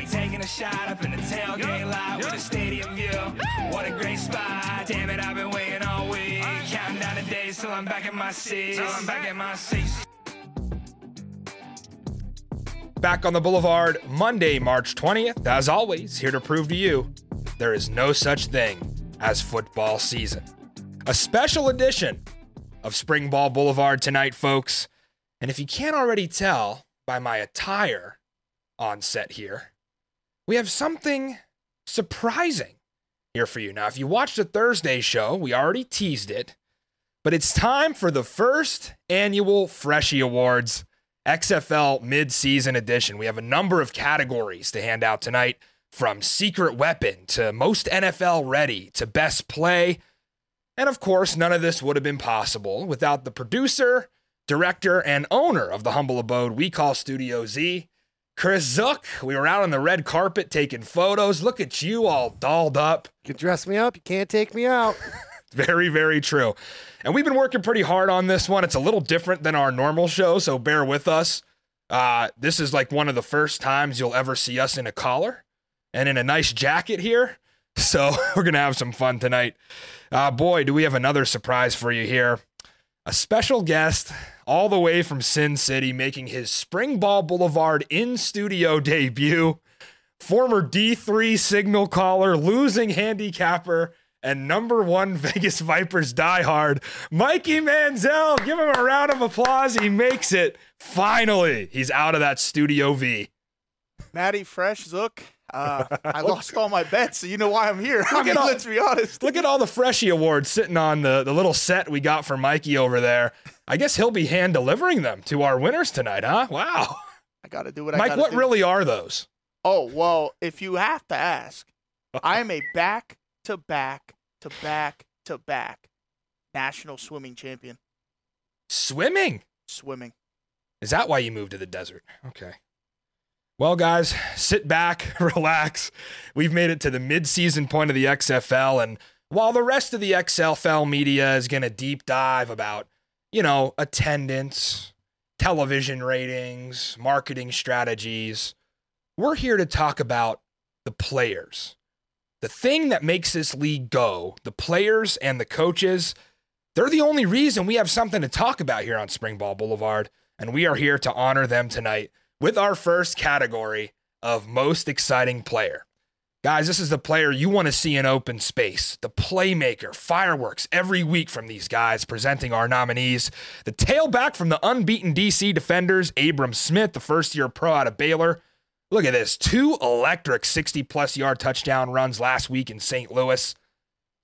we taking a shot up in the tailgate lot with a stadium view. What a great spot. Damn it, I've been waiting all week. Counting down the days till I'm back in my seat. Till I'm back in my seat. Back on the Boulevard, Monday, March 20th. As always, here to prove to you there is no such thing as football season. A special edition of Spring Ball Boulevard tonight, folks. And if you can't already tell by my attire on set here, we have something surprising here for you. Now, if you watched the Thursday show, we already teased it, but it's time for the first annual Freshie Awards XFL mid-season edition. We have a number of categories to hand out tonight from secret weapon to most NFL ready to best play. And of course, none of this would have been possible without the producer, director, and owner of the humble abode we call Studio Z, Chris Zook. We were out on the red carpet taking photos. Look at you all dolled up. You can dress me up. You can't take me out. Very, very true. And we've been working pretty hard on this one. It's a little different than our normal show, so bear with us. Uh, this is like one of the first times you'll ever see us in a collar and in a nice jacket here. So we're going to have some fun tonight. Uh, boy, do we have another surprise for you here. A special guest all the way from Sin City making his Spring Ball Boulevard in studio debut. Former D3 signal caller, losing handicapper, and number one Vegas Vipers diehard, Mikey Manziel. Give him a round of applause. He makes it. Finally, he's out of that Studio V. Matty Fresh Zook. Uh, I lost all my bets, so you know why I'm here. I mean, all- let's be honest. Look at all the Freshie awards sitting on the, the little set we got for Mikey over there. I guess he'll be hand delivering them to our winners tonight, huh? Wow. I got to do what I Mike, what do. really are those? Oh well, if you have to ask, I am a back to back to back to back national swimming champion. Swimming. Swimming. Is that why you moved to the desert? Okay. Well, guys, sit back, relax. We've made it to the mid-season point of the XFL, and while the rest of the XFL media is going to deep dive about, you know, attendance, television ratings, marketing strategies, we're here to talk about the players. The thing that makes this league go, the players and the coaches, they're the only reason we have something to talk about here on Spring Ball Boulevard, and we are here to honor them tonight with our first category of most exciting player. Guys, this is the player you want to see in open space. The playmaker, fireworks every week from these guys presenting our nominees. The tailback from the unbeaten DC Defenders, Abram Smith, the first year pro out of Baylor. Look at this two electric 60 plus yard touchdown runs last week in St. Louis.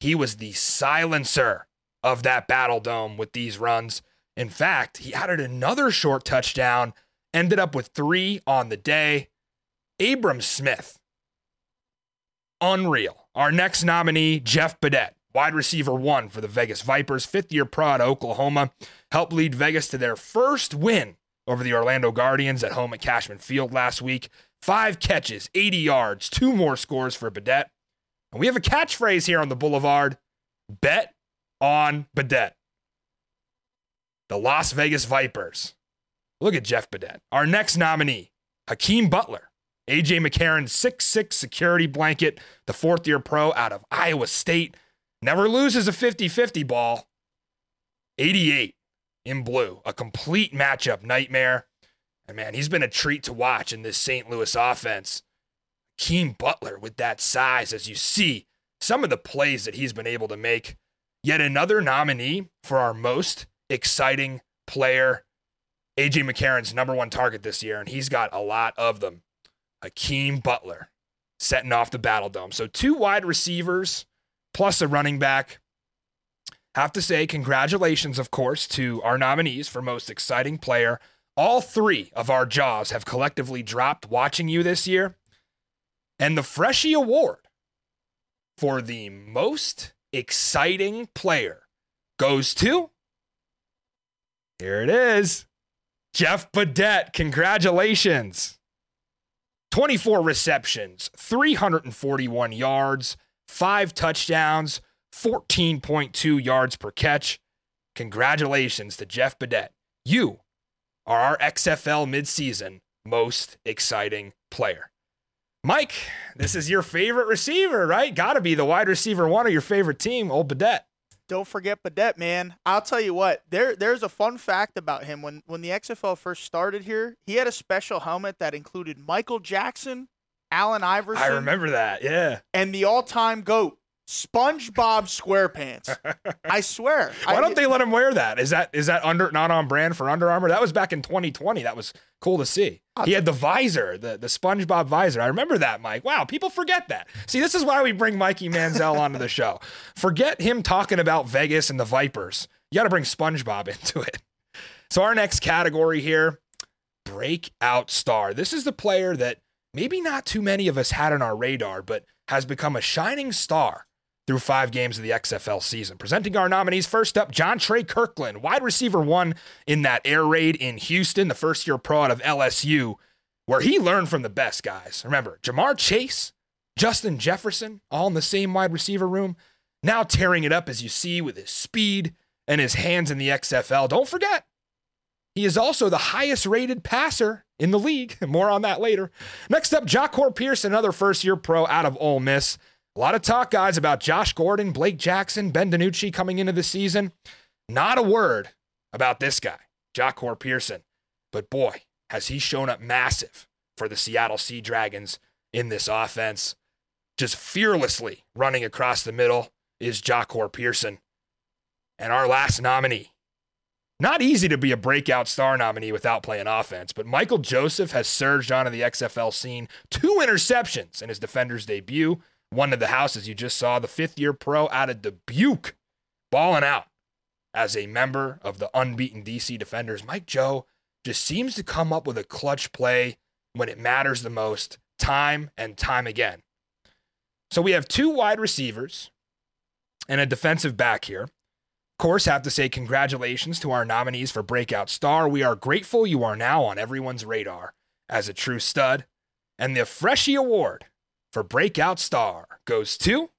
He was the silencer of that Battle Dome with these runs. In fact, he added another short touchdown, ended up with three on the day. Abram Smith, unreal. Our next nominee, Jeff Badet, wide receiver one for the Vegas Vipers, fifth year prod, Oklahoma, helped lead Vegas to their first win over the Orlando Guardians at home at Cashman Field last week. Five catches, 80 yards, two more scores for Badet. And we have a catchphrase here on the Boulevard bet on Badet. The Las Vegas Vipers. Look at Jeff Badet. Our next nominee, Hakeem Butler. AJ McCarron's 6'6 security blanket, the fourth year pro out of Iowa State. Never loses a 50 50 ball. 88 in blue. A complete matchup nightmare. And man, he's been a treat to watch in this St. Louis offense. Hakeem Butler with that size, as you see some of the plays that he's been able to make. Yet another nominee for our most exciting player. AJ McCarron's number one target this year, and he's got a lot of them. Hakeem Butler setting off the battle dome. So two wide receivers plus a running back. Have to say, congratulations, of course, to our nominees for most exciting player. All three of our jaws have collectively dropped watching you this year. And the Freshie Award for the most exciting player goes to. Here it is. Jeff Badet. Congratulations. 24 receptions, 341 yards, five touchdowns, 14.2 yards per catch. Congratulations to Jeff Badet. You are our XFL midseason most exciting player. Mike, this is your favorite receiver, right? Got to be the wide receiver one of your favorite team, old Badet. Don't forget Badet, man. I'll tell you what. There, there's a fun fact about him. When when the XFL first started here, he had a special helmet that included Michael Jackson, Allen Iverson, I remember that. Yeah. and the all-time goat, SpongeBob SquarePants. I swear. Why I- don't they let him wear that? Is that is that under not on brand for Under Armour? That was back in 2020. That was cool to see. Ah, he had the visor, the the SpongeBob visor. I remember that, Mike. Wow, people forget that. See, this is why we bring Mikey Manziel onto the show. Forget him talking about Vegas and the Vipers. You got to bring SpongeBob into it. So our next category here, breakout star. This is the player that maybe not too many of us had on our radar, but has become a shining star through five games of the XFL season. Presenting our nominees, first up, Jontre Kirklin, wide receiver one in that air raid in Houston, the first year pro out of LSU, where he learned from the best guys. Remember, Ja'Marr Chase, Justin Jefferson, all in the same wide receiver room, now tearing it up as you see with his speed and his hands in the XFL. Don't forget, he is also the highest rated passer in the league. More on that later. Next up, Jahcour Pierce, another first year pro out of Ole Miss. A lot of talk, guys, about Josh Gordon, Blake Jackson, Ben DiNucci coming into the season. Not a word about this guy, Jahcour Pearson. But boy, has he shown up massive for the Seattle Sea Dragons in this offense. Just fearlessly running across the middle is Jahcour Pearson. And our last nominee. Not easy to be a breakout star nominee without playing offense, but Michael Joseph has surged onto the XFL scene. Two interceptions in his defender's debut. One of the houses. you just saw, the fifth year pro out of Dubuque, balling out as a member of the unbeaten DC Defenders. Mike Joe just seems to come up with a clutch play when it matters the most, time and time again. So we have two wide receivers and a defensive back here. Of course, have to say congratulations to our nominees for Breakout Star. We are grateful you are now on everyone's radar as a true stud. And the Freshie Award for Breakout Star goes to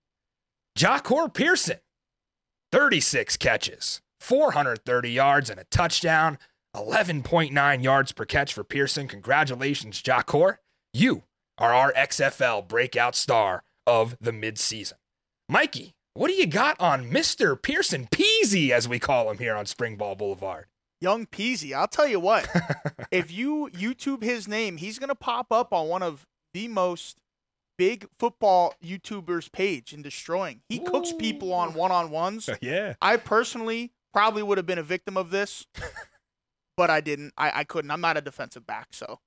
Jahcour Pearson. 36 catches, 430 yards, and a touchdown. 11.9 yards per catch for Pearson. Congratulations, Jahcour. You are our XFL breakout star of the midseason. Mikey, what do you got on Mr. Pearson Peasy, as we call him here on Spring Ball Boulevard? Young Peasy. I'll tell you what. if you YouTube his name, he's gonna pop up on one of the most big football YouTubers page and destroying. He cooks people on one on ones. yeah. I personally probably would have been a victim of this, but I didn't. I, I couldn't. I'm not a defensive back, so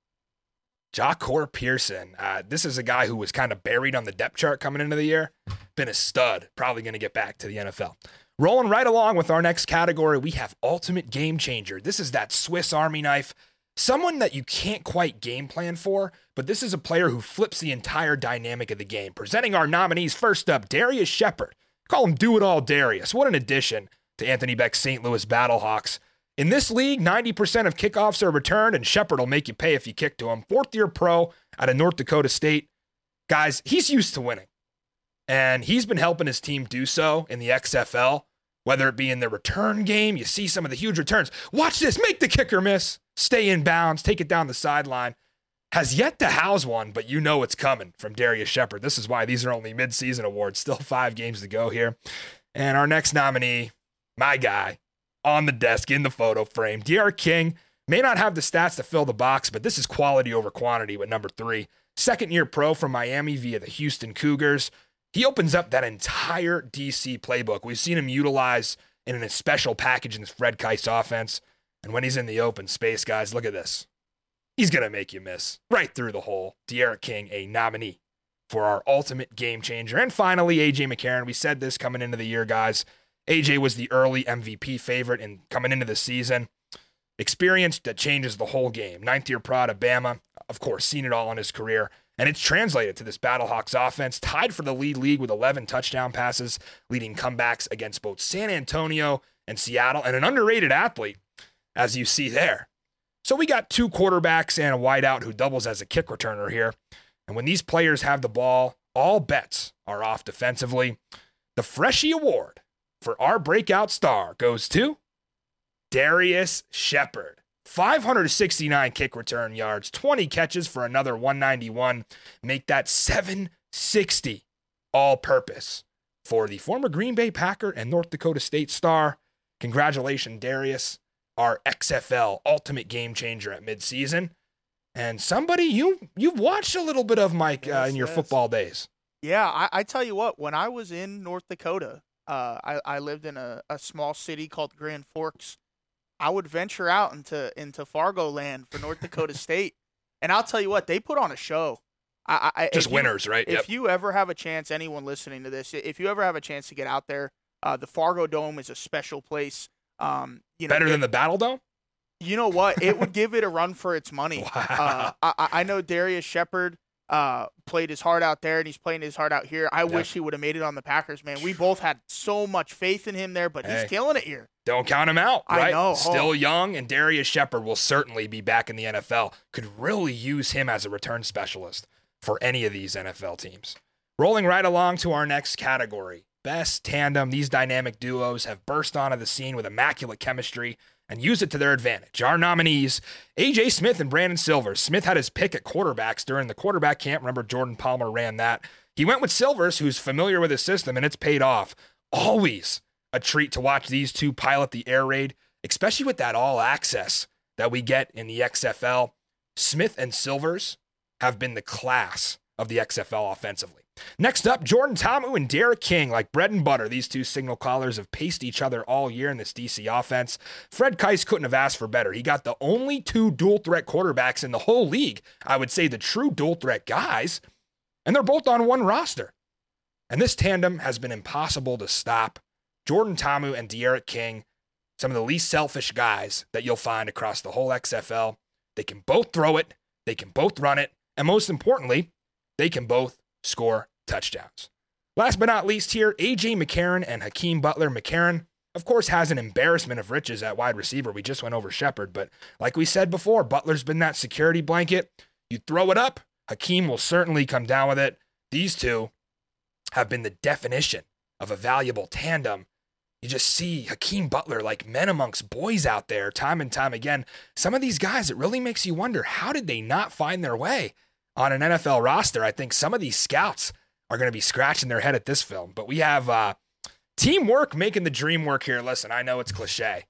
Jahcour Pearson. Uh, this is a guy who was kind of buried on the depth chart coming into the year. Been a stud. Probably going to get back to the NFL. Rolling right along with our next category, we have Ultimate Game Changer. This is that Swiss Army knife. Someone that you can't quite game plan for, but this is a player who flips the entire dynamic of the game. Presenting our nominees first up, Darius Shepherd. Call him Do It All Darius. What an addition to Anthony Becht's St. Louis Battlehawks. In this league, 90% of kickoffs are returned, and Shepherd will make you pay if you kick to him. Fourth year pro out of North Dakota State. Guys, he's used to winning. And he's been helping his team do so in the XFL, whether it be in the return game. You see some of the huge returns. Watch this, make the kicker miss, stay in bounds, take it down the sideline. Has yet to house one, but you know it's coming from Darius Shepherd. This is why these are only midseason awards. Still five games to go here. And our next nominee, my guy, on the desk in the photo frame. D'Eriq King may not have the stats to fill the box, but this is quality over quantity with number three. Second year pro from Miami via the Houston Cougars. He opens up that entire DC playbook. We've seen him utilize in a special package in this Fred Kaiss offense. And when he's in the open space, guys, look at this. He's going to make you miss right through the hole. D'Eriq King, a nominee for our ultimate game changer. And finally, AJ McCarron. We said this coming into the year, guys. AJ was the early MVP favorite and coming into the season. Experience that changes the whole game. Ninth year prod of Bama. Of course, seen it all in his career. And it's translated to this Battlehawks offense, tied for the lead league with 11 touchdown passes, leading comebacks against both San Antonio and Seattle, and an underrated athlete, as you see there. So we got two quarterbacks and a wideout who doubles as a kick returner here. And when these players have the ball, all bets are off defensively. The Freshie Award for our breakout star goes to Darius Shepherd. 569 kick return yards, 20 catches for another 191, make that 760 all purpose for the former Green Bay Packer and North Dakota State star. Congratulations, Darius, our XFL ultimate game changer at midseason. And somebody you you've watched a little bit of Mike uh, in your yes. football days. Yeah, I, I tell you what, when I was in North Dakota, uh, I, I lived in a, a small city called Grand Forks. I would venture out into into Fargo land for North Dakota State, and I'll tell you what, they put on a show. I, I, Just if you- winners, right? If you ever have a chance, anyone listening to this, if you ever have a chance to get out there, uh, the Fargo Dome is a special place. Um, you know, Better it- than the Battle Dome? you know what? It would give it a run for its money. Wow. Uh, I, I- know Darius Shepherd uh, played his heart out there, and he's playing his heart out here. I wish he would have made it on the Packers, man. We both had so much faith in him there, but Hey. he's killing it here. Don't count him out, I right? know. Still Oh. young, and Darius Shepherd will certainly be back in the NFL. Could really use him as a return specialist for any of these NFL teams. Rolling right along to our next category best tandem. These dynamic duos have burst onto the scene with immaculate chemistry and use it to their advantage. Our nominees, AJ Smith and Brandon Silvers. Smith had his pick at quarterbacks during the quarterback camp. Remember, Jordan Palmer ran that. He went with Silvers, who's familiar with his system, and it's paid off. Always a treat to watch these two pilot the air raid, especially with that all access that we get in the XFL. Smith and Silvers have been the class of the XFL offensively. Next up, Jordan Ta'amu and D'Eriq King, like bread and butter. These two signal callers have paced each other all year in this DC offense. Fred Kaiss couldn't have asked for better. He got the only two dual threat quarterbacks in the whole league. I would say the true dual threat guys, and they're both on one roster. And this tandem has been impossible to stop. Jordan Ta'amu and D'Eriq King, some of the least selfish guys that you'll find across the whole XFL. They can both throw it, they can both run it, and most importantly, they can both score touchdowns. Last but not least here, AJ McCarron and Hakeem Butler. McCarron, of course, has an embarrassment of riches at wide receiver. We just went over Shepherd, but like we said before, Butler's been that security blanket. You throw it up, Hakeem will certainly come down with it. These two have been the definition of a valuable tandem. You just see Hakeem Butler like men amongst boys out there time and time again. Some of these guys, it really makes you wonder how did they not find their way on an NFL roster? I think some of these scouts are going to be scratching their head at this film. But we have uh, teamwork making the dream work here. Listen, I know it's cliche,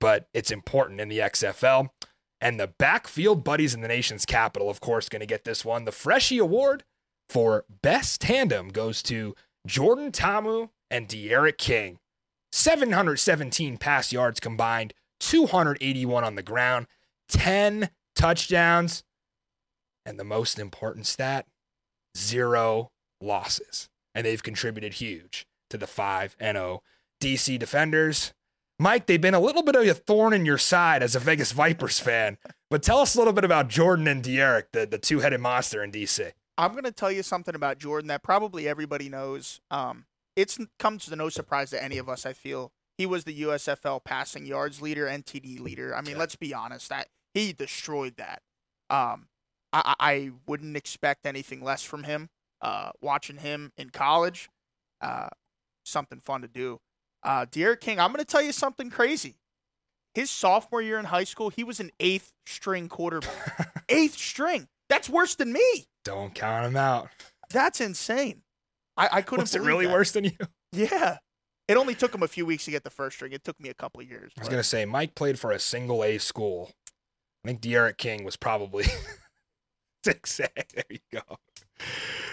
but it's important in the XFL. And the backfield buddies in the nation's capital, of course, going to get this one. The Freshie Award for Best Tandem goes to Jordan Ta'amu and D'Eriq King. 717 pass yards combined, 281 on the ground, 10 touchdowns, and the most important stat zero losses. And they've contributed huge to the 5 and 0 DC Defenders. Mike, they've been a little bit of a thorn in your side as a Vegas Vipers fan, but tell us a little bit about Jordan and D'Eriq, the, the two headed monster in DC. I'm going to tell you something about Jordan that probably everybody knows. Um, it's comes to no surprise to any of us. I feel he was the USFL passing yards leader, NTD leader. I mean, Yeah. let's be honest, that he destroyed that. Um, I, I wouldn't expect anything less from him. Uh, watching him in college, uh, something fun to do. Uh, D'Eriq King, I'm going to tell you something crazy. His sophomore year in high school, he was an eighth string quarterback. eighth string. That's worse than me. Don't count him out. That's insane. I, I couldn't. Was it really that. worse than you? Yeah. It only took him a few weeks to get the first string. It took me a couple of years. I was but- to say, Mike played for a single A school. I think D'Eriq King was probably six A. There you go.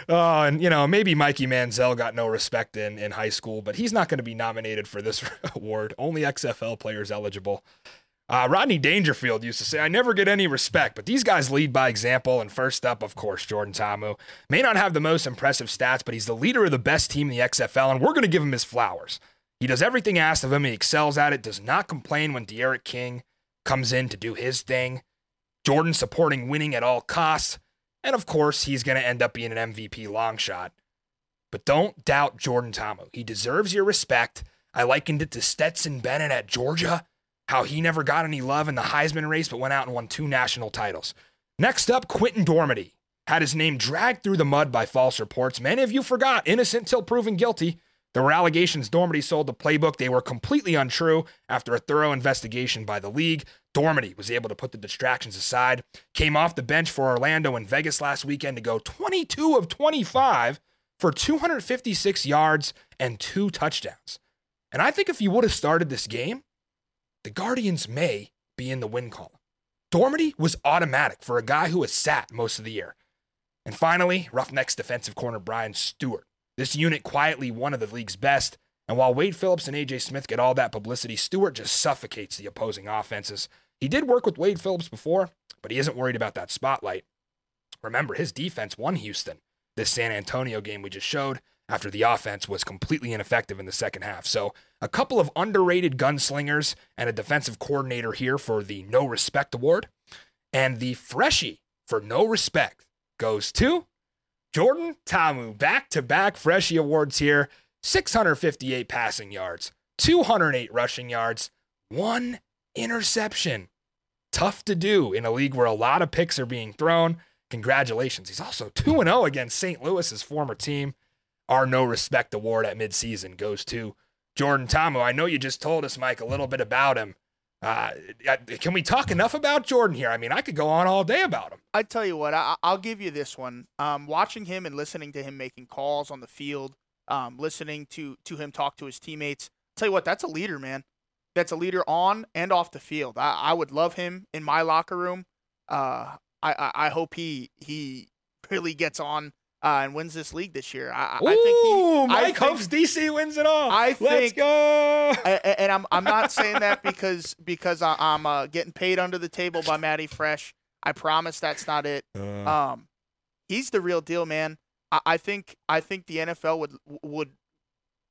Oh, and you know, maybe Mikey Manziel got no respect in, in high school, but he's not going to be nominated for this award. Only XFL players eligible. Uh, Rodney Dangerfield used to say, I never get any respect, but these guys lead by example. And first up, of course, Jordan Ta'amu. May not have the most impressive stats, but he's the leader of the best team in the XFL, and we're going to give him his flowers. He does everything asked of him. He excels at it, does not complain when D'Eriq King comes in to do his thing. Jordan supporting winning at all costs. And of course, he's going to end up being an MVP long shot. But don't doubt Jordan Ta'amu. He deserves your respect. I likened it to Stetson Bennett at Georgia, how he never got any love in the Heisman race, but went out and won two national titles. Next up, Quentin Dormady had his name dragged through the mud by false reports. Many of you forgot, innocent till proven guilty. There were allegations Dormady sold the playbook. They were completely untrue. After a thorough investigation by the league, Dormady was able to put the distractions aside, came off the bench for Orlando and Vegas last weekend to go 22 of 25 for 256 yards and two touchdowns. And I think if you would have started this game, the Guardians may be in the win column. Dormady was automatic for a guy who was sat most of the year. And finally, Roughnecks defensive corner Brian Stewart. This unit quietly one of the league's best. And while Wade Phillips and AJ Smith get all that publicity, Stewart just suffocates the opposing offenses. He did work with Wade Phillips before, but he isn't worried about that spotlight. Remember, his defense won Houston this San Antonio game we just showed after the offense was completely ineffective in the second half. So, a couple of underrated gunslingers and a defensive coordinator here for the No Respect Award. And the freshie for No Respect goes to Jordan Ta'amu. Back to back freshie awards here 658 passing yards, 208 rushing yards, one interception. Tough to do in a league where a lot of picks are being thrown. Congratulations. He's also 2 0 against St. Louis's former team. Our No Respect Award at midseason goes to Jordan Ta'amu. I know you just told us, Mike, a little bit about him. Uh, can we talk enough about Jordan here? I mean, I could go on all day about him. I tell you what, I, will give you this one. Um, watching him and listening to him making calls on the field, um, listening to to him talk to his teammates. Tell you what, that's a leader, man. That's a leader on and off the field. I, I would love him in my locker room. Uh, I, I, I hope he he really gets on uh, and wins this league this year. I, Ooh, I think he, Mike I think, hopes DC wins it all. I think, Let's go. And I'm I'm not saying that because because I'm uh, getting paid under the table by Matty Fresh. I promise that's not it. Uh, Um, he's the real deal, man. I, I think I think the NFL would would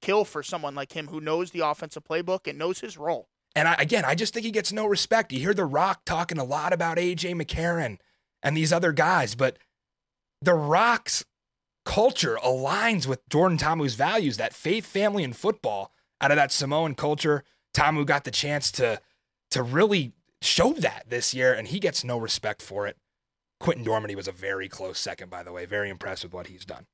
kill for someone like him who knows the offensive playbook and knows his role. and I, again, I just think he gets no respect. You hear The Rock talking a lot about AJ McCarron and these other guys, but The Rock's culture aligns with Jordan Ta'amu's values, that faith, family, and football. Out of that Samoan culture, Ta'amu got the chance to to really show that this year, and he gets no respect for it. Quentin Dormady was a very close second, by the way. Very impressed with what he's done.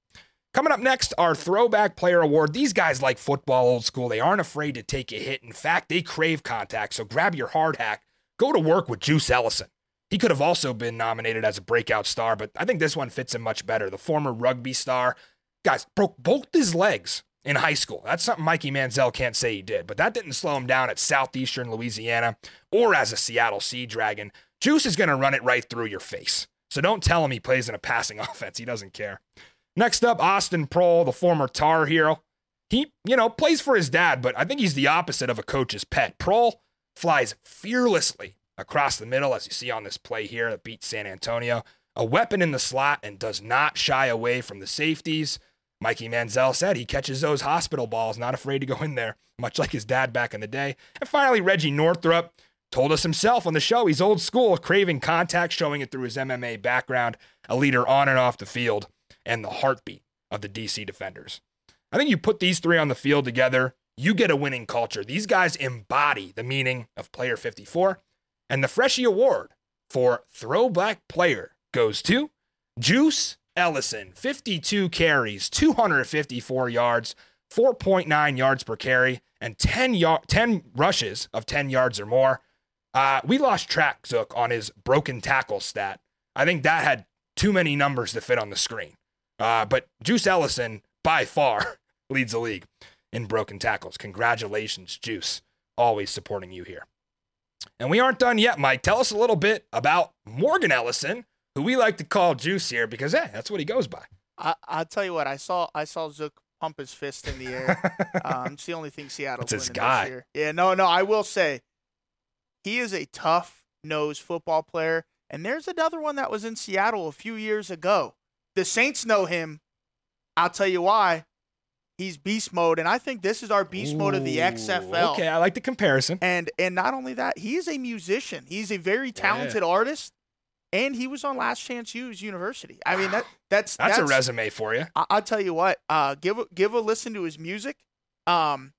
Coming up next, our Throwback Player Award. These guys like football old school. They aren't afraid to take a hit. In fact, they crave contact. So grab your hard hack. Go to work with Juice Ellison. He could have also been nominated as a breakout star, but I think this one fits him much better. The former rugby star, guys, broke both his legs in high school. That's something Mikey Manziel can't say he did, but that didn't slow him down at Southeastern Louisiana or as a Seattle Sea Dragon. Juice is going to run it right through your face. So don't tell him he plays in a passing offense. He doesn't care. Next up, Austin Proehl, the former Tar Hero. He, you know, plays for his dad, but I think he's the opposite of a coach's pet. Proehl flies fearlessly across the middle, as you see on this play here that beats San Antonio. A weapon in the slot and does not shy away from the safeties. Mikey Manziel said he catches those hospital balls, not afraid to go in there, much like his dad back in the day. And finally, Reggie Northrup told us himself on the show he's old school, craving contact, showing it through his MMA background, a leader on and off the field, and the heartbeat of the DC defenders. I think you put these three on the field together, you get a winning culture. These guys embody the meaning of Player 54. And the Freshie Award for Throwback Player goes to Juice Ellison, 52 carries, 254 yards, 4.9 yards per carry, and 10, y- 10 rushes of 10 yards or more. Uh, we lost track, Zook, on his broken tackle stat. I think that had too many numbers to fit on the screen. Uh, but Juice Ellison, by far, leads the league in broken tackles. Congratulations, Juice. Always supporting you here. And we aren't done yet, Mike. Tell us a little bit about Morgan Ellison, who we like to call Juice here because, hey, that's what he goes by. I I'll tell you what I saw I saw Zook pump his fist in the air. um, it's the only thing Seattle's winning guy. this year. Yeah, no, no. I will say he is a tough nosed football player. And there's another one that was in Seattle a few years ago. The Saints know him. I'll tell you why. He's beast mode, and I think this is our beast mode of the Ooh, XFL. Okay, I like the comparison. And and not only that, he is a musician. He's a very talented artist, and he was on Last Chance U's University. I mean that that's That's, a resume for you. I- I'll tell you what. Uh, give a, give a listen to his music. Um,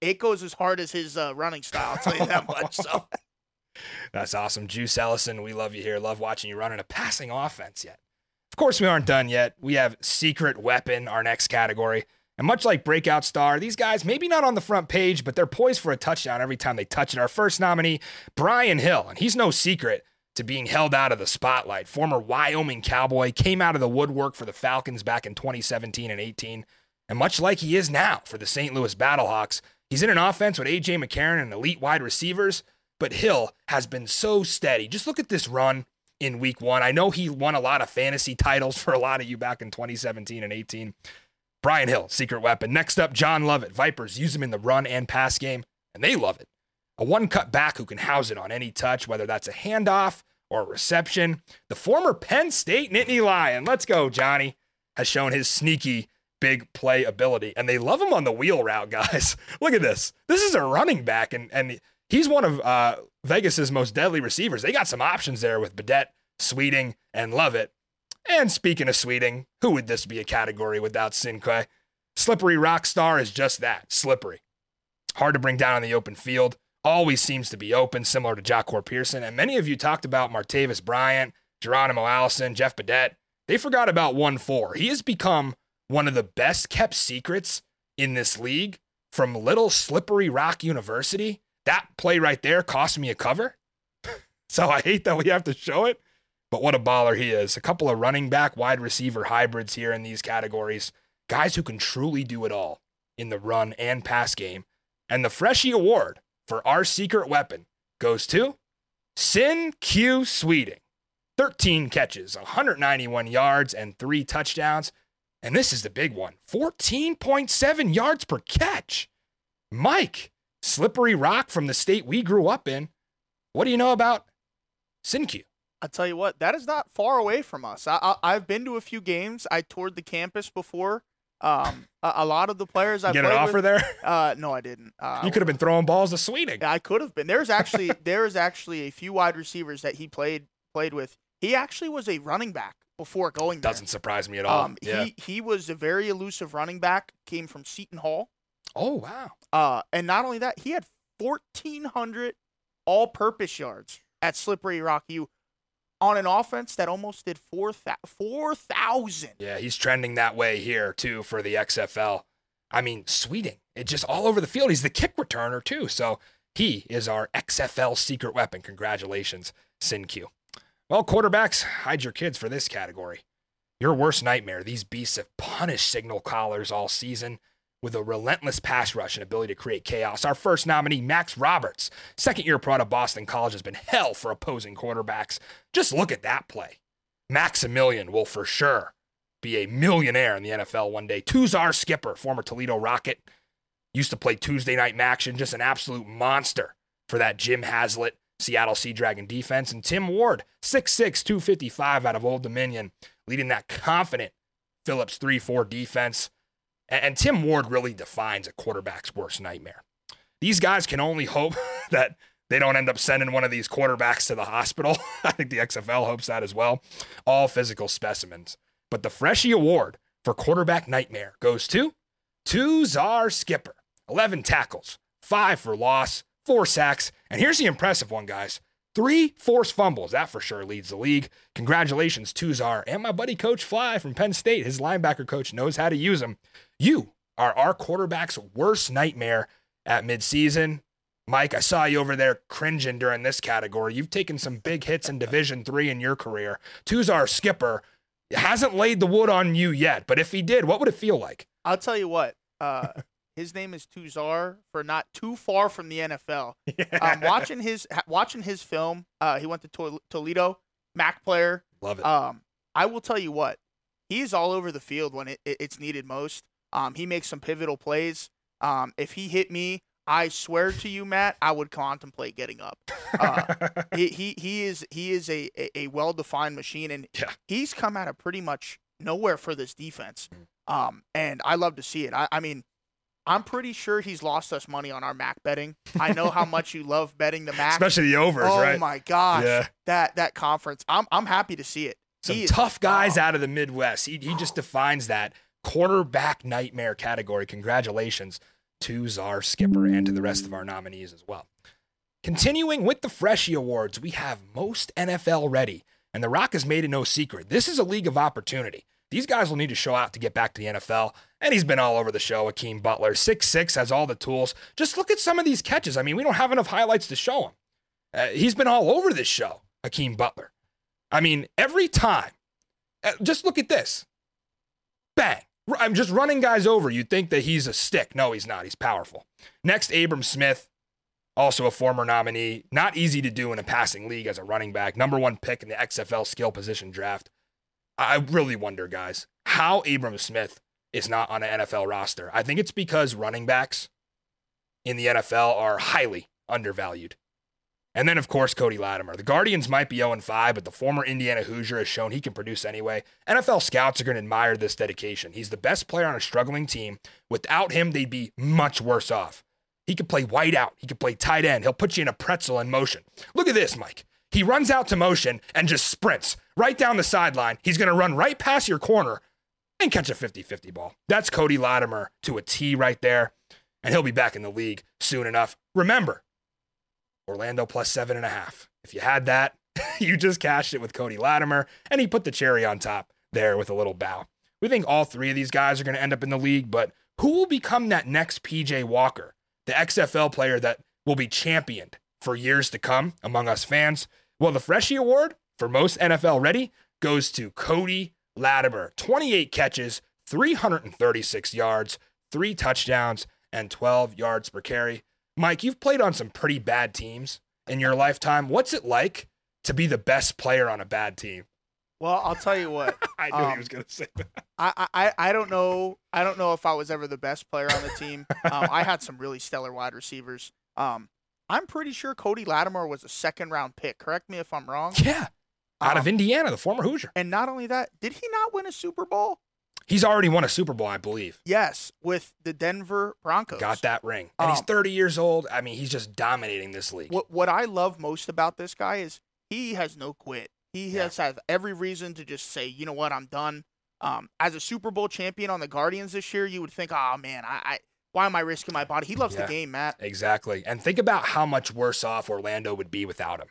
it goes as hard as his uh, running style. I'll tell you that much. So That's awesome. Juice Ellison, we love you here. Love watching you running a passing offense yet. Of course, we aren't done yet. We have Secret Weapon, our next category. And much like Breakout Star, these guys, maybe not on the front page, but they're poised for a touchdown every time they touch it. Our first nominee, Brian Hill, and he's no secret to being held out of the spotlight. Former Wyoming Cowboy came out of the woodwork for the Falcons back in 2017 and 18. And much like he is now for the St. Louis Battlehawks, he's in an offense with A.J. McCarron and elite wide receivers, but Hill has been so steady. Just look at this run in week one. I know he won a lot of fantasy titles for a lot of you back in 2017 and 18. Brian Hill, secret weapon. Next up, John Lovett. Vipers use him in the run and pass game, and they love it. A one cut back who can house it on any touch, whether that's a handoff or a reception. The former Penn State Nittany Lion, let's go, Johnny, has shown his sneaky big play ability. And they love him on the wheel route, guys. Look at this. This is a running back, and, and he's one of uh, Vegas's most deadly receivers. They got some options there with Badet, Sweeting, and Lovett. And speaking of Sweeting, who would this be a category without Sinque? Slippery rock star is just that, slippery. Hard to bring down on the open field. Always seems to be open, similar to Jahcour Pearson. And many of you talked about Martavis Bryant, Geronimo Allison, Jeff Badet. They forgot about 1 4. He has become one of the best kept secrets in this league from Little Slippery Rock University. That play right there cost me a cover. so I hate that we have to show it, but what a baller he is. A couple of running back, wide receiver hybrids here in these categories. Guys who can truly do it all in the run and pass game. And the Freshie Award for our secret weapon goes to Sinque Sweeting. 13 catches, 191 yards, and three touchdowns. And this is the big one 14.7 yards per catch. Mike, slippery rock from the state we grew up in. What do you know about Sinque? I'll tell you what, that is not far away from us. I, I, have been to a few games. I toured the campus before. Um, a, a lot of the players I get an offer with, there. Uh, no, I didn't. Uh, you could have been throwing balls to Sweeting. I could have been. There's actually there's actually a few wide receivers that he played played with. He actually was a running back before going there. Doesn't surprise me at all. Um, yeah. He he was a very elusive running back. Came from Seton Hall. Oh wow. Uh, and not only that, he had 1,400 all-purpose yards at Slippery Rock U on an offense that almost did 4,000. 4, yeah, he's trending that way here too for the XFL. I mean, Sweeting, it just all over the field. He's the kick returner too. So he is our XFL secret weapon. Congratulations, Sinque. Well, quarterbacks, hide your kids for this category. Your worst nightmare. These beasts have punished signal callers all season with a relentless pass rush and ability to create chaos. Our first nominee, Max Roberts, second year pro of Boston College, has been hell for opposing quarterbacks. Just look at that play. Maximilian will for sure be a millionaire in the NFL one day. Tuzar Skipper, former Toledo Rocket, used to play Tuesday night action, just an absolute monster for that Jim Haslett Seattle Sea Dragon defense. And Tim Ward, 6'6, 255 out of Old Dominion, leading that confident Phillips 3 4 defense. And, Tim Ward really defines a quarterback's worst nightmare. These guys can only hope that they don't end up sending one of these quarterbacks to the hospital. I think the XFL hopes that as well. All physical specimens. But the Freshie Award for quarterback nightmare goes to two Tuzar Skipper. 11 tackles, five for loss, four sacks. And here's the impressive one, guys. Three forced fumbles. That for sure leads the league. Congratulations, Tuzar, and my buddy Coach Fly from Penn State. His linebacker coach knows how to use them. You are our quarterback's worst nightmare at midseason. Mike, I saw you over there cringing during this category. You've taken some big hits in Division Three in your career. Tuzar Skipper hasn't laid the wood on you yet, but if he did, what would it feel like? I'll tell you what. Uh, his name is Tuzar for not too far from the NFL. Yeah. Um, watching his watching his film, uh, he went to Toledo, Mac player. Love it. Um, I will tell you what, he's all over the field when it, it, it's needed most. Um, he makes some pivotal plays. Um, if he hit me, I swear to you, Matt, I would contemplate getting up. Uh, he, he he is he is a a, a well defined machine, and yeah. he's come out of pretty much nowhere for this defense. Mm. Um, and I love to see it. I, I mean, I'm pretty sure he's lost us money on our Mac betting. I know how much you love betting the Mac, especially the overs. Oh right? my gosh, yeah. that that conference. I'm I'm happy to see it. Some he tough is, guys out of the Midwest. He he just defines that quarterback nightmare category. Congratulations to Czar Skipper and to the rest of our nominees as well. Continuing with the Freshie Awards, we have most NFL ready, and The Rock has made it no secret. This is a league of opportunity. These guys will need to show out to get back to the NFL. And he's been all over the show, Hakeem Butler. Six six has all the tools. Just look at some of these catches. I mean, we don't have enough highlights to show him. Uh, he's been all over this show, Hakeem Butler. I mean, every time, uh, just look at this. Bang. I'm just running guys over. You'd think that he's a stick. No, he's not. He's powerful. Next, Abram Smith, also a former nominee. Not easy to do in a passing league as a running back. Number one pick in the XFL skill position draft. I really wonder, guys, how Abram Smith is not on an NFL roster. I think it's because running backs in the NFL are highly undervalued. And then, of course, Cody Latimer. The Guardians might be 0 5, but the former Indiana Hoosier has shown he can produce anyway. NFL scouts are going to admire this dedication. He's the best player on a struggling team. Without him, they'd be much worse off. He could play white out, he could play tight end. He'll put you in a pretzel in motion. Look at this, Mike. He runs out to motion and just sprints right down the sideline. He's going to run right past your corner and catch a 50 50 ball. That's Cody Latimer to a T right there. And he'll be back in the league soon enough. Remember, Orlando plus seven and a half. If you had that, you just cashed it with Cody Latimer, and he put the cherry on top there with a little bow. We think all three of these guys are going to end up in the league, but who will become that next PJ Walker, the XFL player that will be championed for years to come among us fans? Well, the Freshie Award for most NFL ready goes to Cody Latimer. 28 catches, 336 yards, three touchdowns, and 12 yards per carry. Mike, you've played on some pretty bad teams in your lifetime. What's it like to be the best player on a bad team? Well, I'll tell you what. I knew Um, he was going to say that. I, I I don't know. I don't know if I was ever the best player on the team. Um, I had some really stellar wide receivers. Um, I'm pretty sure Cody Latimer was a second round pick. Correct me if I'm wrong. Yeah, out of Um, Indiana, the former Hoosier. And not only that, did he not win a Super Bowl? He's already won a Super Bowl, I believe. Yes, with the Denver Broncos. Got that ring. And he's Um, 30 years old. I mean, he's just dominating this league. What what I love most about this guy is he has no quit. He Yeah. has has every reason to just say, you know what, I'm done. Um, as a Super Bowl champion on the Guardians this year, you would think, oh man, I, I why am I risking my body? He loves Yeah. the game, Matt. Exactly. And think about how much worse off Orlando would be without him.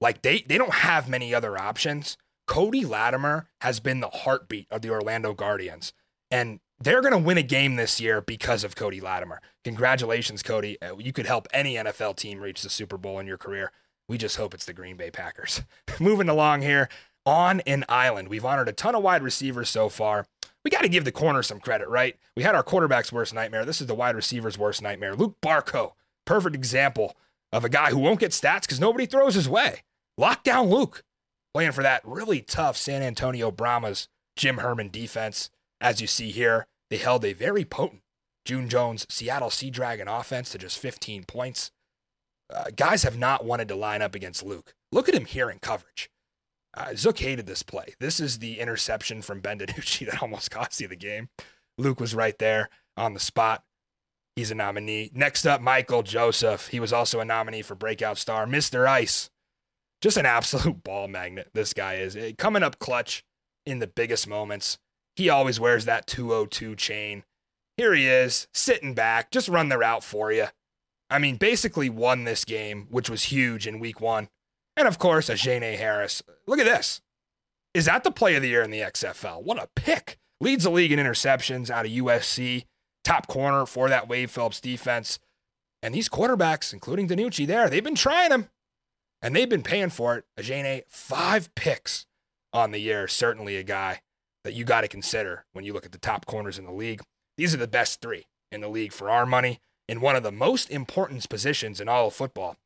Like they they don't have many other options. Cody Latimer has been the heartbeat of the Orlando Guardians. And they're going to win a game this year because of Cody Latimer. Congratulations, Cody. Uh, You could help any NFL team reach the Super Bowl in your career. We just hope it's the Green Bay Packers. Moving along here on an island. We've honored a ton of wide receivers so far. We got to give the corner some credit, right? We had our quarterback's worst nightmare. This is the wide receiver's worst nightmare. Luq Barcoo, perfect example of a guy who won't get stats because nobody throws his way. Lockdown Luq, playing for that really tough San Antonio Brahmas Jim Herman defense. As you see here, they held a very potent June Jones Seattle Sea Dragon offense to just 15 points. Uh, guys have not wanted to line up against Luq. Look at him here in coverage. Uh, Zook hated this play. This is the interception from Ben DiNucci that almost cost you the game. Luq was right there on the spot. He's a nominee. Next up, Michael Joseph. He was also a nominee for Breakout Star. Mr. Ice. Just an absolute ball magnet, this guy is. Eh, Coming up clutch in the biggest moments. He always wears that 202 chain. Here he is, sitting back, just run the route for you. I mean, basically won this game, which was huge in week one. And of course, Ajene Harris. Look at this. Is that the play of the year in the XFL? What a pick. Leads the league in interceptions out of USC. Top corner for that Wade Phillips defense. And these quarterbacks, including DiNucci there, they've been trying him. And they've been paying for it. Uh, Ajene, five picks on the year. Certainly a guy that you got to consider when you look at the top corners in the league. These are the best three in the league for our money in one of the most important positions in all of football.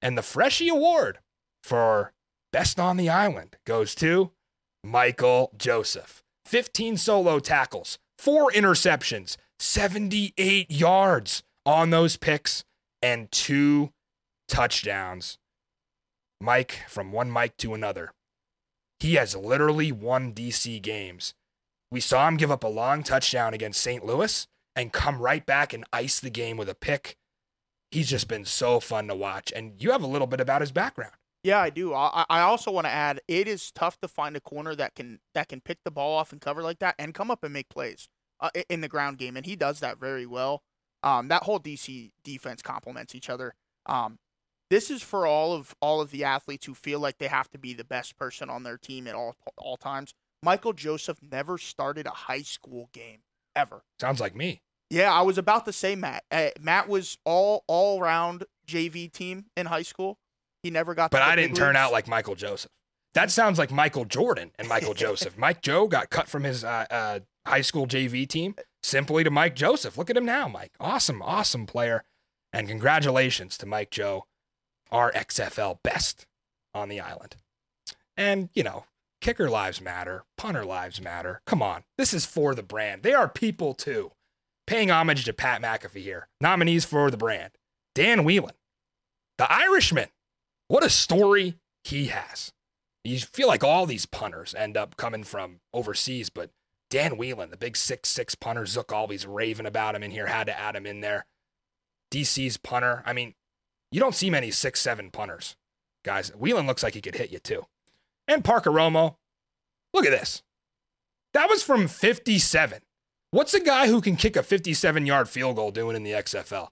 And the Freshie Award for Best on the Island goes to Michael Joseph. 15 solo tackles, four interceptions, 78 yards on those picks, and two touchdowns. Mike, from one Mike to another, he has literally won DC games. We saw him give up a long touchdown against St. Louis and come right back and ice the game with a pick. He's just been so fun to watch. And you have a little bit about his background. Yeah, I do. I, I also want to add, it is tough to find a corner that can that can pick the ball off and cover like that and come up and make plays uh, in the ground game, and he does that very well. Um, that whole DC defense complements each other. Um, this is for all of all of the athletes who feel like they have to be the best person on their team at all all times. Michael Joseph never started a high school game ever. Sounds like me. Yeah, I was about to say Matt. Uh, Matt was all all round JV team in high school. He never got. But the I didn't turn out like Michael Joseph. That sounds like Michael Jordan and Michael Joseph. Mike Joe got cut from his uh, uh, high school JV team simply to Mike Joseph. Look at him now, Mike. Awesome, awesome player. And congratulations to Mike Joe, our XFL best on the island. And, you know, kicker lives matter, punter lives matter. Come on. This is for the brand. They are people too. Paying homage to Pat McAfee here. Nominees for the brand Dan Whelan, the Irishman. What a story he has. You feel like all these punters end up coming from overseas, but Dan Whelan, the big six six punter, Zook always raving about him in here, had to add him in there. DC's punter. I mean, you don't see many six seven punters, guys. Whelan looks like he could hit you too. And Parker Romo, look at this. That was from 57. What's a guy who can kick a 57 yard field goal doing in the XFL?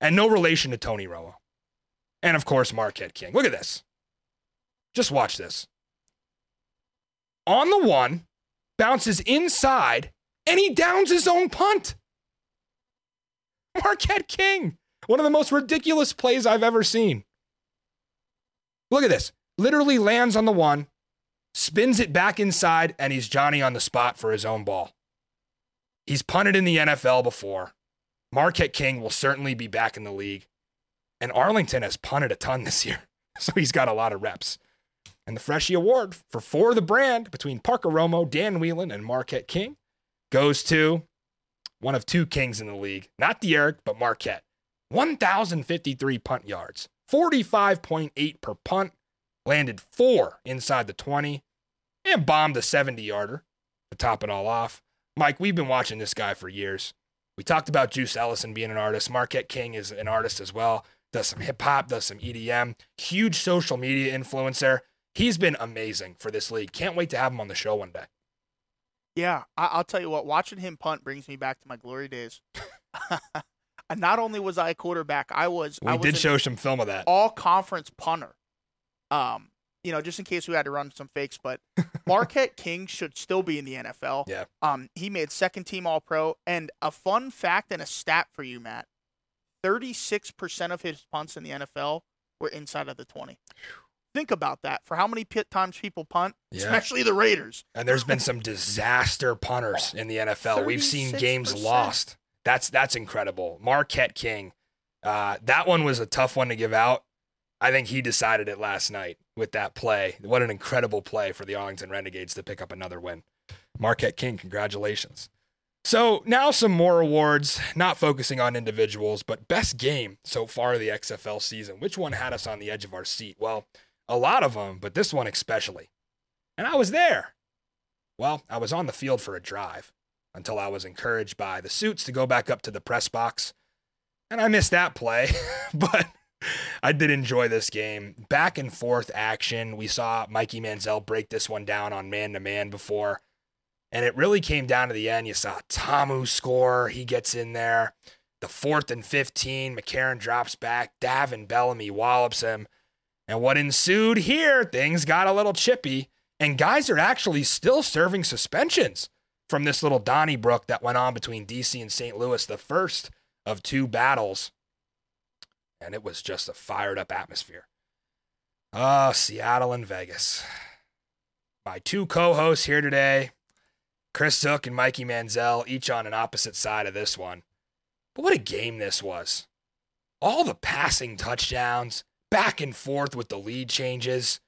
And no relation to Tony Romo. And of course, Marquette King. Look at this. Just watch this. On the one, bounces inside, and he downs his own punt. Marquette King. One of the most ridiculous plays I've ever seen. Look at this. Literally lands on the one, spins it back inside, and he's Johnny on the spot for his own ball. He's punted in the NFL before. Marquette King will certainly be back in the league. And Arlington has punted a ton this year. So he's got a lot of reps. And the Freshie Award for For the Brand between Parker Romo, Dan Whelan, and Marquette King goes to one of two kings in the league. Not D'Eriq, but Marquette. 1,053 punt yards, 45.8 per punt, landed four inside the 20, and bombed a 70 yarder to top it all off. Mike, we've been watching this guy for years. We talked about Juice Ellison being an artist. Marquette King is an artist as well. Does some hip hop, does some EDM. Huge social media influencer. He's been amazing for this league. Can't wait to have him on the show one day. Yeah, I- I'll tell you what. Watching him punt brings me back to my glory days. and not only was I a quarterback, I was. We I was did show some film of that. all conference punter. Um, you know, just in case we had to run some fakes, but Marquette King should still be in the NFL. Yeah. Um, he made second team All Pro, and a fun fact and a stat for you, Matt: thirty-six percent of his punts in the NFL were inside of the twenty. Think about that. For how many pit times people punt, Yeah. especially the Raiders. And there's been some disaster punters in the NFL. We've seen games lost. That's that's incredible. Marquette King. Uh, that one was a tough one to give out. I think he decided it last night with that play. What an incredible play for the Arlington Renegades to pick up another win. Marquette King, congratulations. So now some more awards, not focusing on individuals, but best game so far of the XFL season. Which one had us on the edge of our seat? Well, a lot of them, but this one especially. And I was there. Well, I was on the field for a drive until I was encouraged by the suits to go back up to the press box. And I missed that play, but I did enjoy this game. Back and forth action. We saw Mikey Manziel break this one down on man to man before. And it really came down to the end. You saw Ta'amu score. He gets in there. The fourth and 15, McCarron drops back. Davin Bellamy wallops him. And what ensued here, things got a little chippy. And guys are actually still serving suspensions from this little Donnybrook that went on between DC and St. Louis, the first of two battles. And it was just a fired up atmosphere. Oh, Seattle and Vegas. My two co hosts here today, Chris Zook and Mikey Manziel, each on an opposite side of this one. But what a game this was. All the passing touchdowns, back and forth with the lead changes.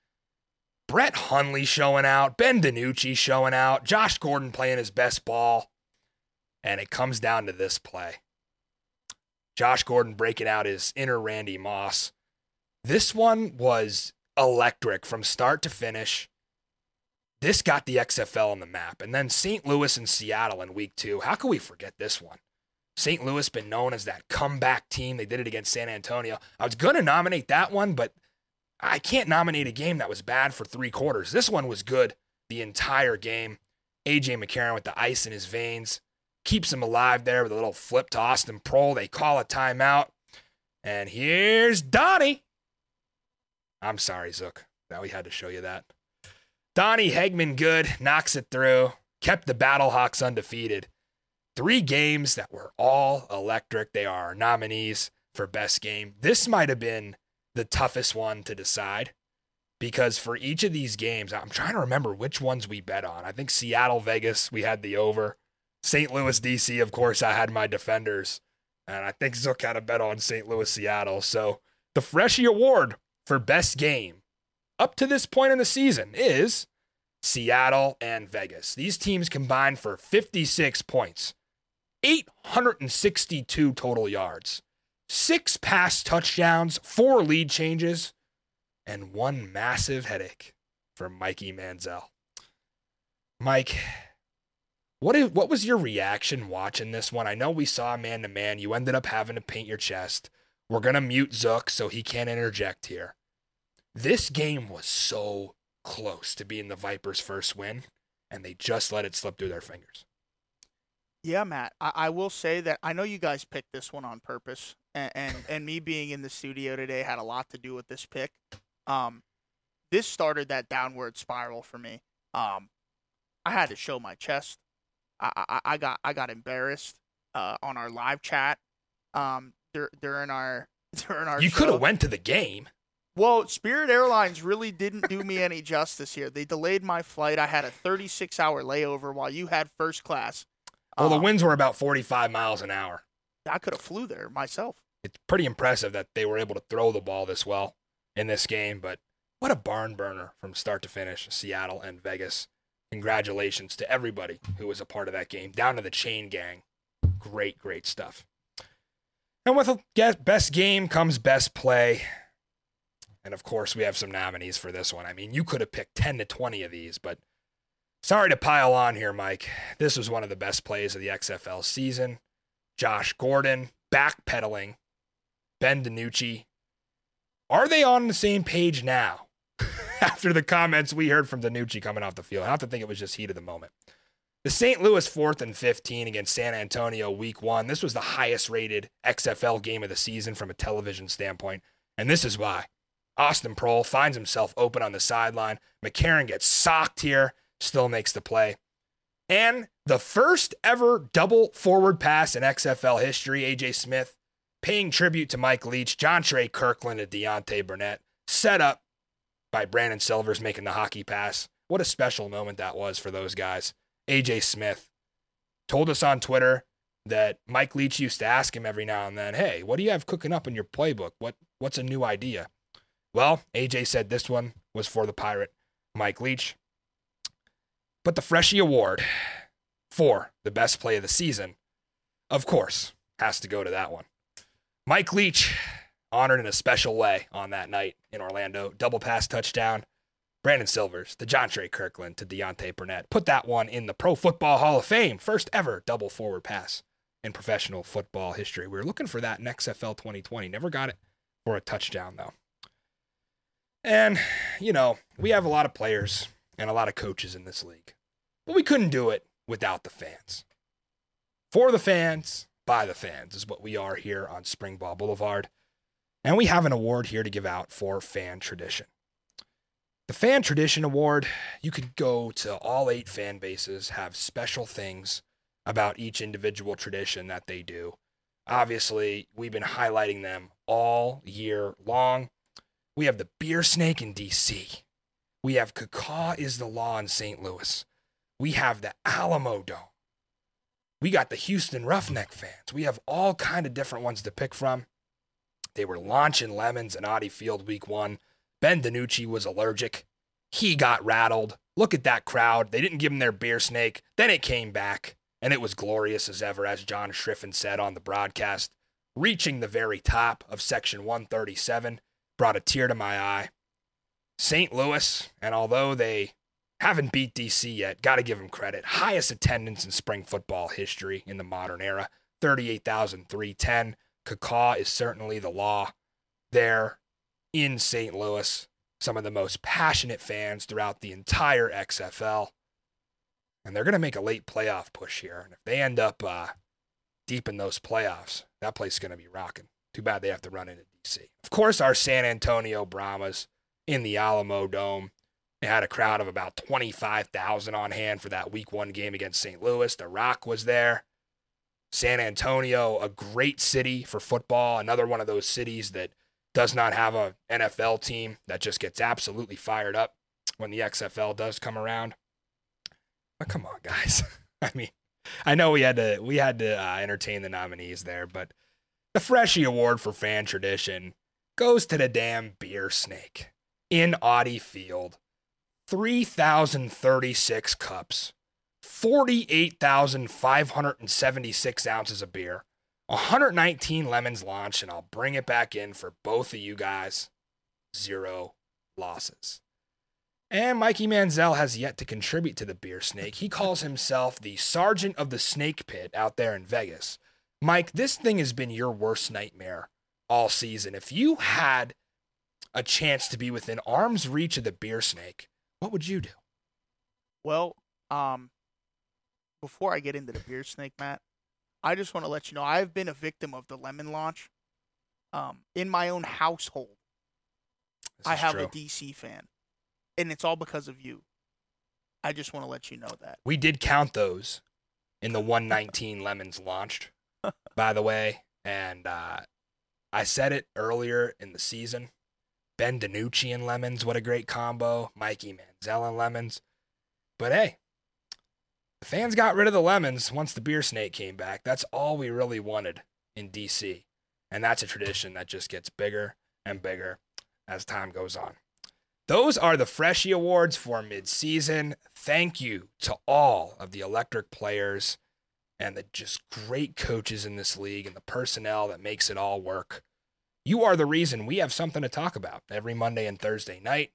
Brett Hundley showing out, Ben DiNucci showing out, Josh Gordon playing his best ball. And it comes down to this play. Josh Gordon breaking out his inner Randy Moss. This one was electric from start to finish. This got the XFL on the map. And then St. Louis and Seattle in week two. How can we forget this one? St. Louis been known as that comeback team. They did it against San Antonio. I was going to nominate that one, but I can't nominate a game that was bad for three quarters. This one was good the entire game. AJ McCarron with the ice in his veins keeps him alive there with a little flip to Austin Proehl. They call a timeout. And here's Donnie. I'm sorry, Zook, that we had to show you that. Donny Hageman good, knocks it through, kept the Battlehawks undefeated. Three games that were all electric. They are nominees for best game. This might have been the toughest one to decide because for each of these games, I'm trying to remember which ones we bet on. I think Seattle, Vegas, we had the over. St. Louis, DC, of course, I had my defenders. And I think Zook had a bet on St. Louis, Seattle. So the Freshie Award for best game up to this point in the season is Seattle and Vegas. These teams combined for 56 points, 862 total yards, six pass touchdowns, four lead changes, and one massive headache for Mikey Manziel. Mike, what is, what was your reaction watching this one? I know we saw man to man. You ended up having to paint your chest. We're gonna mute Zook so he can't interject here. This game was so close to being the Vipers' first win, and they just let it slip through their fingers. Yeah, Matt. I, I will say that I know you guys picked this one on purpose, and, and and me being in the studio today had a lot to do with this pick. Um, this started that downward spiral for me. Um, I had to show my chest. I I, I got I got embarrassed uh, on our live chat. Um, dur- during our during our You could have went to the game. Well, Spirit Airlines really didn't do me any justice here. They delayed my flight. I had a 36 hour layover while you had first class. Well, the Um, winds were about 45 miles an hour. I could have flew there myself. It's pretty impressive that they were able to throw the ball this well in this game, but what a barn burner from start to finish, Seattle and Vegas. Congratulations to everybody who was a part of that game, down to the chain gang. Great, great stuff. And with a get- best game comes best play. And of course, we have some nominees for this one. I mean, you could have picked 10 to 20 of these, but sorry to pile on here, Mike. This was one of the best plays of the XFL season. Josh Gordon backpedaling, Ben DiNucci. Are they on the same page now? After the comments we heard from DiNucci coming off the field, I have to think it was just heat of the moment. The St. Louis fourth and 15 against San Antonio week one. This was the highest rated XFL game of the season from a television standpoint. And this is why. Austin Proehl finds himself open on the sideline. McCarron gets socked here, still makes the play. And the first ever double forward pass in XFL history, AJ Smith paying tribute to Mike Leach, Jontre Kirklin, and Deontay Burnett, set up by Brandon Silvers making the hockey pass. What a special moment that was for those guys. AJ Smith told us on Twitter that Mike Leach used to ask him every now and then, "Hey, what do you have cooking up in your playbook? What what's a new idea?" Well, AJ said this one was for the Pirate, Mike Leach. But the Freshie Award for the best play of the season, of course, has to go to that one. Mike Leach honored in a special way on that night in Orlando. Double pass touchdown. Brandon Silvers, the Jontre Kirklin to Deontay Burnett. Put that one in the Pro Football Hall of Fame. First ever double forward pass in professional football history. We were looking for that in XFL 2020. Never got it for a touchdown, though. And, you know, we have a lot of players and a lot of coaches in this league, but we couldn't do it without the fans. For the fans, by the fans is what we are here on Springball Boulevard. And we have an award here to give out for fan tradition. The Fan Tradition Award, you could go to all eight fan bases, have special things about each individual tradition that they do. Obviously, we've been highlighting them all year long. We have the Beer Snake in DC. We have Cacaw is the Law in St. Louis. We have the Alamo Dome. We got the Houston Roughneck fans. We have all kind of different ones to pick from. They were launching lemons in Audi Field week one. Ben DiNucci was allergic. He got rattled. Look at that crowd. They didn't give him their beer snake. Then it came back, and it was glorious as ever, as John Schriffen said on the broadcast. Reaching the very top of section 137 brought a tear to my eye. St. Louis, and although they haven't beat DC yet, got to give them credit. Highest attendance in spring football history in the modern era 38,310. Cacaw is certainly the law there in St. Louis. Some of the most passionate fans throughout the entire XFL. And they're going to make a late playoff push here. And if they end up uh, deep in those playoffs, that place is going to be rocking. Too bad they have to run into DC. Of course, our San Antonio Brahmas in the Alamo Dome. They had a crowd of about 25,000 on hand for that week one game against St. Louis. The Rock was there. San Antonio, a great city for football, another one of those cities that does not have a NFL team that just gets absolutely fired up when the XFL does come around. But come on, guys. I mean, I know we had to we had to uh, entertain the nominees there, but the Freshie Award for fan tradition goes to the damn beer snake in Audi Field. 3,036 cups, 48,576 ounces of beer, 119 lemons launched, and I'll bring it back in for both of you guys. Zero losses. And Mikey Manziel has yet to contribute to the beer snake. He calls himself the sergeant of the snake pit out there in Vegas. Mike, this thing has been your worst nightmare all season. If you had a chance to be within arm's reach of the beer snake, what would you do? Well, um, before I get into the beer snake, Matt, I just want to let you know I've been a victim of the lemon launch. Um, in my own household, This I have true. a DC fan, and it's all because of you. I just want to let you know that. We did count those in the 119 lemons launched, by the way. And uh, I said it earlier in the season. Ben DiNucci and lemons, what a great combo. Mikey Manziel and lemons. But hey, the fans got rid of the lemons once the beer snake came back. That's all we really wanted in DC. And that's a tradition that just gets bigger and bigger as time goes on. Those are the Freshie Awards for midseason. Thank you to all of the electric players and the just great coaches in this league and the personnel that makes it all work. You are the reason we have something to talk about every Monday and Thursday night.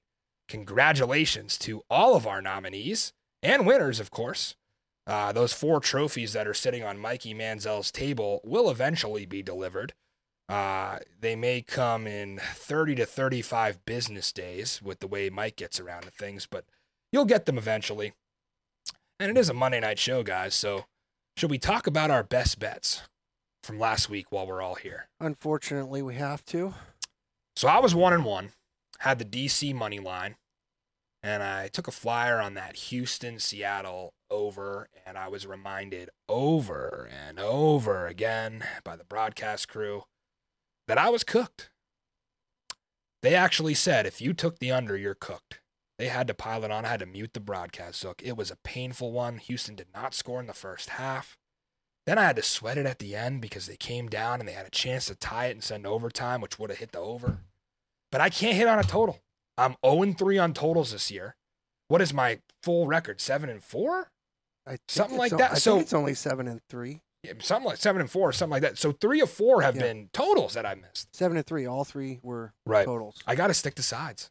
Congratulations to all of our nominees and winners, of course. Uh, those four trophies that are sitting on Mikey Manziel's table will eventually be delivered. Uh, they may come in 30 to 35 business days with the way Mike gets around to things, but you'll get them eventually. And it is a Monday night show, guys. So, should we talk about our best bets from last week while we're all here? Unfortunately, we have to. So, I was one and one, had the DC money line, and I took a flyer on that Houston Seattle over, and I was reminded over and over again by the broadcast crew that I was cooked. They actually said if you took the under, you're cooked. They had to pile it on. I had to mute the broadcast. So it was a painful one. Houston did not score in the first half. Then I had to sweat it at the end because they came down and they had a chance to tie it and send overtime, which would have hit the over. But I can't hit on a total. I'm 0 3 on totals this year. What is my full record? Seven and four? Something like that. I So- think it's only seven and three. Yeah, Something like seven and four, something like that. So three of four have Yeah. been totals that I missed. Seven and three. All three were Right. totals. I got to stick to sides.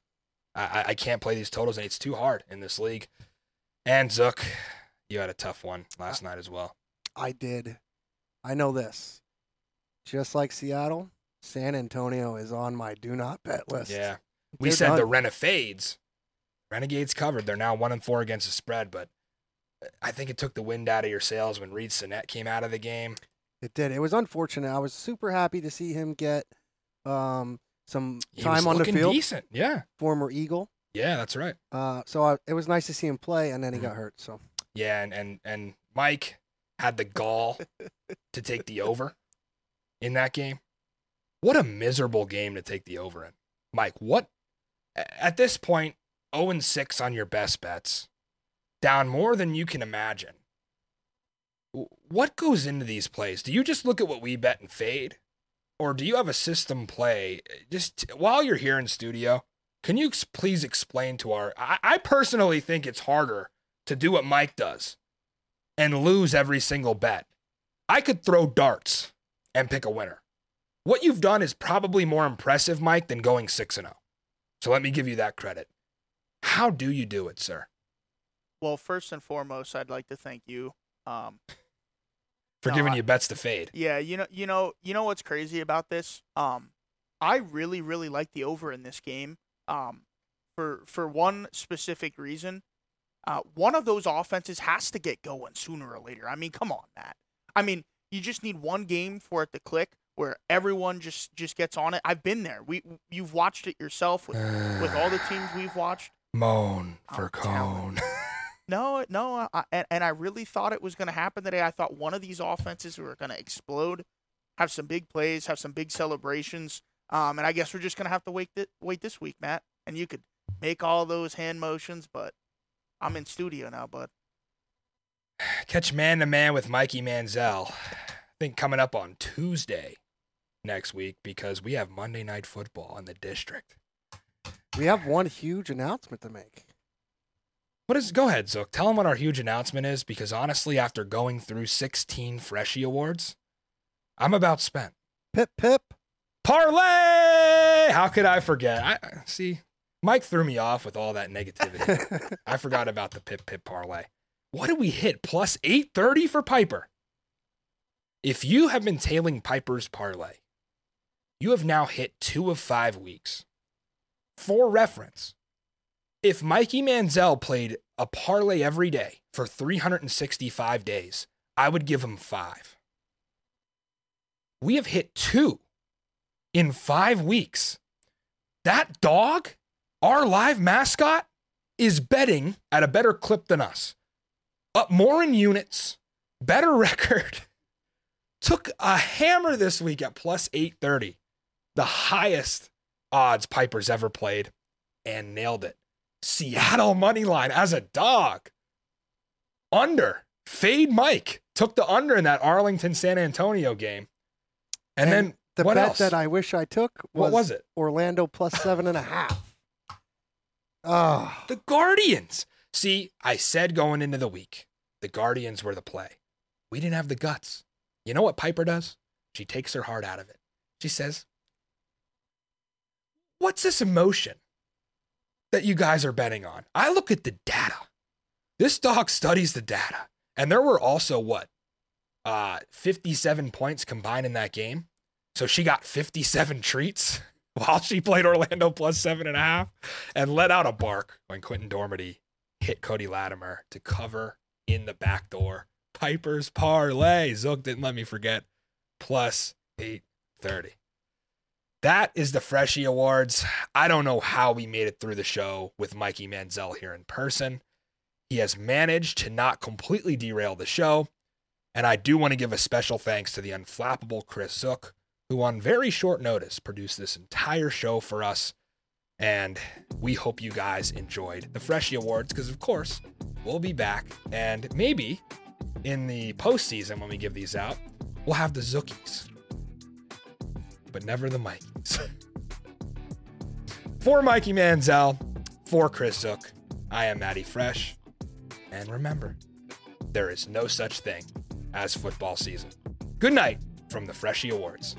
I, I, I can't play these totals, and it's too hard in this league. And Zook, you had a tough one last night as well. I did. I know this. Just like Seattle, San Antonio is on my do not bet list. Yeah. We They're said the. Renegades. Renegades covered. They're now one and four against the spread, but I think it took the wind out of your sails when Reid Sinnett came out of the game. It did. It was unfortunate. I was super happy to see him get um, some time on the field. decent. Yeah. Former Eagle. Yeah, that's right. Uh, so I, it was nice to see him play, and then he Mhm. got hurt. So Yeah, and and and Mike had the gall to take the over in that game. What a miserable game to take the over in. Mike, what at this point 0 and 6 on your best bets. Down more than you can imagine. What goes into these plays? Do you just look at what we bet and fade? Or do you have a system play? Just while you're here in studio, can you please explain to our I, I personally think it's harder to do what Mike does and lose every single bet. I could throw darts and pick a winner. What you've done is probably more impressive, Mike, than going 6 and 0. So let me give you that credit. How do you do it, sir? Well, first and foremost, I'd like to thank you. Um, For No, giving I- you bets to fade. yeah, you know, you know, you know what's crazy about this? Um, I really, really like the over in this game. Um, for for one specific reason, uh, one of those offenses has to get going sooner or later. I mean, come on, Matt. I mean, you just need one game for it to click where everyone just just gets on it. I've been there. We you've watched it yourself with with all the teams we've watched. Moan for I'm cone. No, no, I, and, and I really thought it was going to happen today. I thought one of these offenses were going to explode, have some big plays, have some big celebrations. Um, and I guess we're just going to have to wait th- wait this week, Matt. And you could make all those hand motions, but I'm in studio now, bud. Catch man to man with Mikey Manziel. I think coming up on Tuesday next week because we have Monday Night Football in the district. We have one huge announcement to make. What is? Go ahead, Zook. Tell them what our huge announcement is because honestly, after going through 16 Freshie Awards, I'm about spent. Pip pip. Parlay! How could I forget? I see. Mike threw me off with all that negativity. I forgot about the pip pip parlay. What did we hit? Plus 830 for Piper. If you have been tailing Piper's parlay, you have now hit two of five weeks. For reference, if Mikey Manziel played a parlay every day for 365 days, I would give him five. We have hit two in five weeks. That dog, our live mascot, is betting at a better clip than us. Up more in units, better record. Took a hammer this week at plus 830, the highest odds Piper's ever played, and nailed it. Seattle money line as a dog. Under. Fade Mike took the under in that Arlington San Antonio game. And, And then The bet else? that I wish I took was, what was it? Orlando plus seven and a half. Oh, The Guardians. See, I said going into the week, the Guardians were the play. We didn't have the guts. You know what Piper does? She takes her heart out of it. She says, What's this emotion that you guys are betting on? I look at the data. This dog studies the data. And there were also what? Uh, 57 points combined in that game. So she got 57 treats while she played Orlando plus seven and a half and let out a bark when Quinten Dormady hit Cody Latimer to cover in the back door. Piper's parlay. Zook didn't let me forget. Plus 830. That is the Freshie Awards. I don't know how we made it through the show with Mikey Manziel here in person. He has managed to not completely derail the show. And I do want to give a special thanks to the unflappable Chris Zook, who on very short notice produced this entire show for us. And we hope you guys enjoyed the Freshie Awards because, of course, we'll be back. And maybe in the postseason, when we give these out, we'll have the Zookies, but never the Mikeys. for Mikey Manziel, for Chris Zook, I am Matty Fresh. And remember, there is no such thing as football season. Good night from the Freshie Awards.